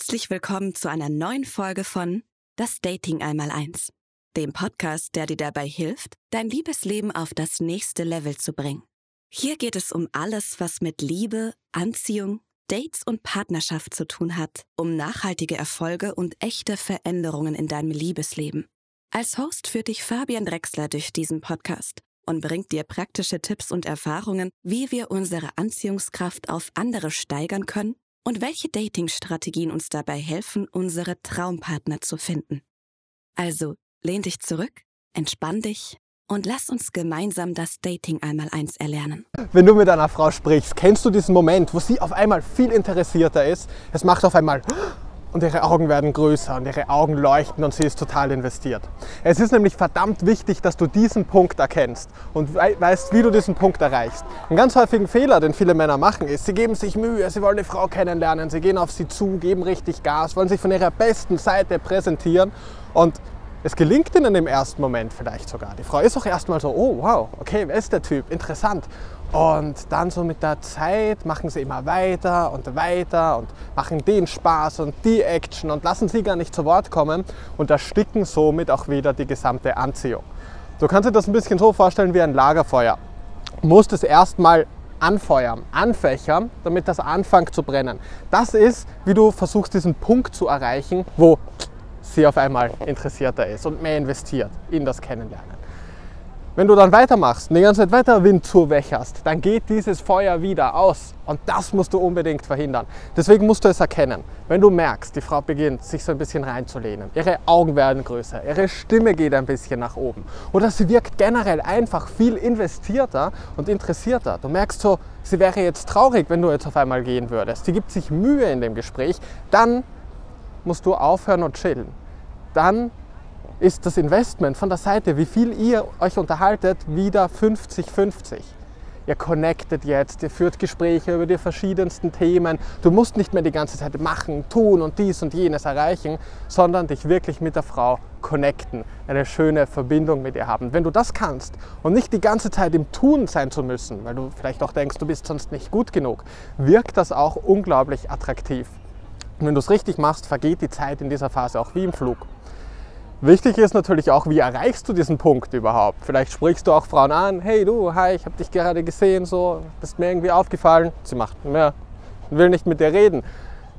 Herzlich willkommen zu einer neuen Folge von Das Dating einmal eins, dem Podcast, der dir dabei hilft, dein Liebesleben auf das nächste Level zu bringen. Hier geht es um alles, was mit Liebe, Anziehung, Dates und Partnerschaft zu tun hat, um nachhaltige Erfolge und echte Veränderungen in deinem Liebesleben. Als Host führt dich Fabian Drexler durch diesen Podcast und bringt dir praktische Tipps und Erfahrungen, wie wir unsere Anziehungskraft auf andere steigern können und welche Dating-Strategien uns dabei helfen, unsere Traumpartner zu finden. Also lehn dich zurück, entspann dich und lass uns gemeinsam das Dating einmal eins erlernen. Wenn du mit einer Frau sprichst, kennst du diesen Moment, wo sie auf einmal viel interessierter ist? Es macht auf einmal und ihre Augen werden größer und ihre Augen leuchten und sie ist total investiert. Es ist nämlich verdammt wichtig, dass du diesen Punkt erkennst und weißt, wie du diesen Punkt erreichst. Ein ganz häufiger Fehler, den viele Männer machen, ist, sie geben sich Mühe, sie wollen eine Frau kennenlernen, sie gehen auf sie zu, geben richtig Gas, wollen sich von ihrer besten Seite präsentieren und es gelingt ihnen im ersten Moment vielleicht sogar. Die Frau ist auch erstmal so, oh wow, okay, wer ist der Typ? Interessant. Und dann so mit der Zeit machen sie immer weiter und weiter und machen den Spaß und die Action und lassen sie gar nicht zu Wort kommen und ersticken somit auch wieder die gesamte Anziehung. Du kannst dir das ein bisschen so vorstellen wie ein Lagerfeuer. Du musst es erstmal anfeuern, anfächern, damit das anfängt zu brennen. Das ist, wie du versuchst, diesen Punkt zu erreichen, wo sie auf einmal interessierter ist und mehr investiert in das Kennenlernen. Wenn du dann weitermachst und die ganze Zeit weiter Wind zuwächerst, dann geht dieses Feuer wieder aus. Und das musst du unbedingt verhindern. Deswegen musst du es erkennen. Wenn du merkst, die Frau beginnt sich so ein bisschen reinzulehnen, ihre Augen werden größer, ihre Stimme geht ein bisschen nach oben oder sie wirkt generell einfach viel investierter und interessierter. Du merkst so, sie wäre jetzt traurig, wenn du jetzt auf einmal gehen würdest. Sie gibt sich Mühe in dem Gespräch. Dann musst du aufhören und chillen. Dann ist das Investment von der Seite, wie viel ihr euch unterhaltet, wieder 50-50. Ihr connectet jetzt, ihr führt Gespräche über die verschiedensten Themen. Du musst nicht mehr die ganze Zeit machen, tun und dies und jenes erreichen, sondern dich wirklich mit der Frau connecten, eine schöne Verbindung mit ihr haben. Wenn du das kannst und nicht die ganze Zeit im Tun sein zu müssen, weil du vielleicht auch denkst, du bist sonst nicht gut genug, wirkt das auch unglaublich attraktiv. Und wenn du es richtig machst, vergeht die Zeit in dieser Phase auch wie im Flug. Wichtig ist natürlich auch, wie erreichst du diesen Punkt überhaupt? Vielleicht sprichst du auch Frauen an, hey du, hi, ich habe dich gerade gesehen, so, bist mir irgendwie aufgefallen. Sie macht mehr, will nicht mit dir reden.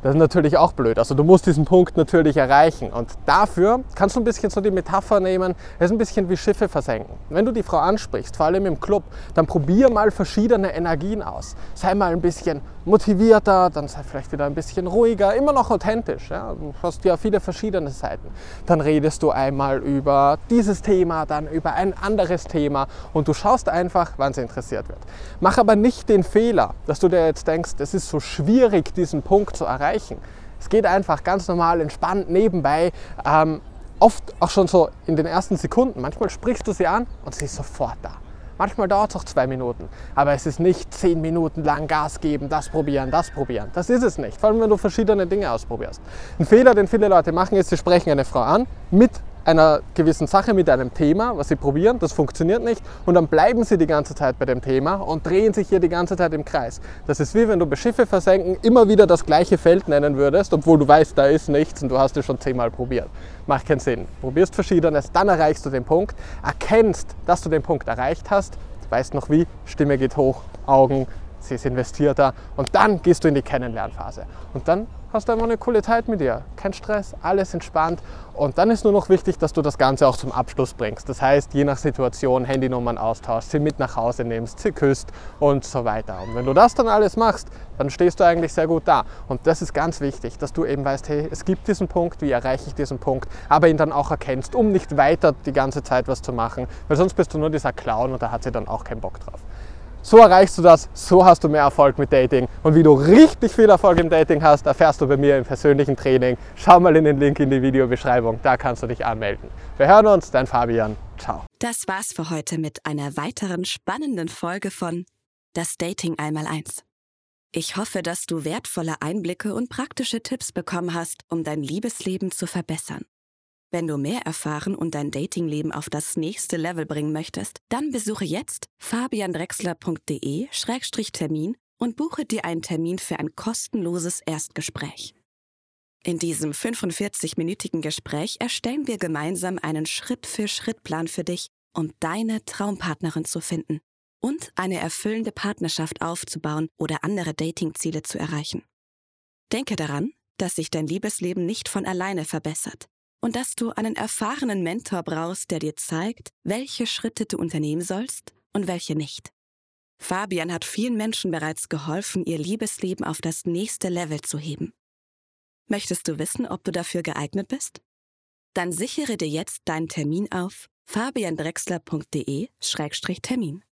Das ist natürlich auch blöd. Also du musst diesen Punkt natürlich erreichen. Und dafür kannst du ein bisschen so die Metapher nehmen, es ist ein bisschen wie Schiffe versenken. Wenn du die Frau ansprichst, vor allem im Club, dann probier mal verschiedene Energien aus. Sei mal ein bisschen motivierter, dann sei vielleicht wieder ein bisschen ruhiger, immer noch authentisch. Ja? Du hast ja viele verschiedene Seiten. Dann redest du einmal über dieses Thema, dann über ein anderes Thema und du schaust einfach, wann sie interessiert wird. Mach aber nicht den Fehler, dass du dir jetzt denkst, es ist so schwierig, diesen Punkt zu erreichen erreichen. Es geht einfach ganz normal, entspannt nebenbei. Ähm, oft auch schon so in den ersten Sekunden. Manchmal sprichst du sie an und sie ist sofort da. Manchmal dauert es auch zwei Minuten, aber es ist nicht zehn Minuten lang Gas geben, das probieren, das probieren. Das ist es nicht, vor allem wenn du verschiedene Dinge ausprobierst. Ein Fehler, den viele Leute machen, ist, sie sprechen eine Frau an mit einer gewissen Sache, mit einem Thema, was sie probieren, das funktioniert nicht und dann bleiben sie die ganze Zeit bei dem Thema und drehen sich hier die ganze Zeit im Kreis. Das ist wie wenn du bei Schiffe versenken immer wieder das gleiche Feld nennen würdest, obwohl du weißt, da ist nichts und du hast es schon zehnmal probiert. Macht keinen Sinn. Probierst verschiedenes, dann erreichst du den Punkt, erkennst, dass du den Punkt erreicht hast, weißt noch wie, Stimme geht hoch, Augen, sie ist investierter und dann gehst du in die Kennenlernphase. Und dann hast du einfach eine coole Zeit mit ihr. Kein Stress, alles entspannt. Und dann ist nur noch wichtig, dass du das Ganze auch zum Abschluss bringst. Das heißt, je nach Situation Handynummern austauschst, sie mit nach Hause nimmst, sie küsst und so weiter. Und wenn du das dann alles machst, dann stehst du eigentlich sehr gut da. Und das ist ganz wichtig, dass du eben weißt, hey, es gibt diesen Punkt, wie erreiche ich diesen Punkt, aber ihn dann auch erkennst, um nicht weiter die ganze Zeit was zu machen, weil sonst bist du nur dieser Clown und da hat sie dann auch keinen Bock drauf. So erreichst du das, so hast du mehr Erfolg mit Dating. Und wie du richtig viel Erfolg im Dating hast, erfährst du bei mir im persönlichen Training. Schau mal in den Link in die Videobeschreibung, da kannst du dich anmelden. Wir hören uns, dein Fabian. Ciao. Das war's für heute mit einer weiteren spannenden Folge von Das Dating einmal eins. Ich hoffe, dass du wertvolle Einblicke und praktische Tipps bekommen hast, um dein Liebesleben zu verbessern. Wenn du mehr erfahren und dein Datingleben auf das nächste Level bringen möchtest, dann besuche jetzt fabiandrexler.de-termin und buche dir einen Termin für ein kostenloses Erstgespräch. In diesem 45-minütigen Gespräch erstellen wir gemeinsam einen Schritt-für-Schritt-Plan für dich, um deine Traumpartnerin zu finden und eine erfüllende Partnerschaft aufzubauen oder andere Datingziele zu erreichen. Denke daran, dass sich dein Liebesleben nicht von alleine verbessert und dass du einen erfahrenen Mentor brauchst, der dir zeigt, welche Schritte du unternehmen sollst und welche nicht. Fabian hat vielen Menschen bereits geholfen, ihr Liebesleben auf das nächste Level zu heben. Möchtest du wissen, ob du dafür geeignet bist? Dann sichere dir jetzt deinen Termin auf fabiandrexler.de-termin.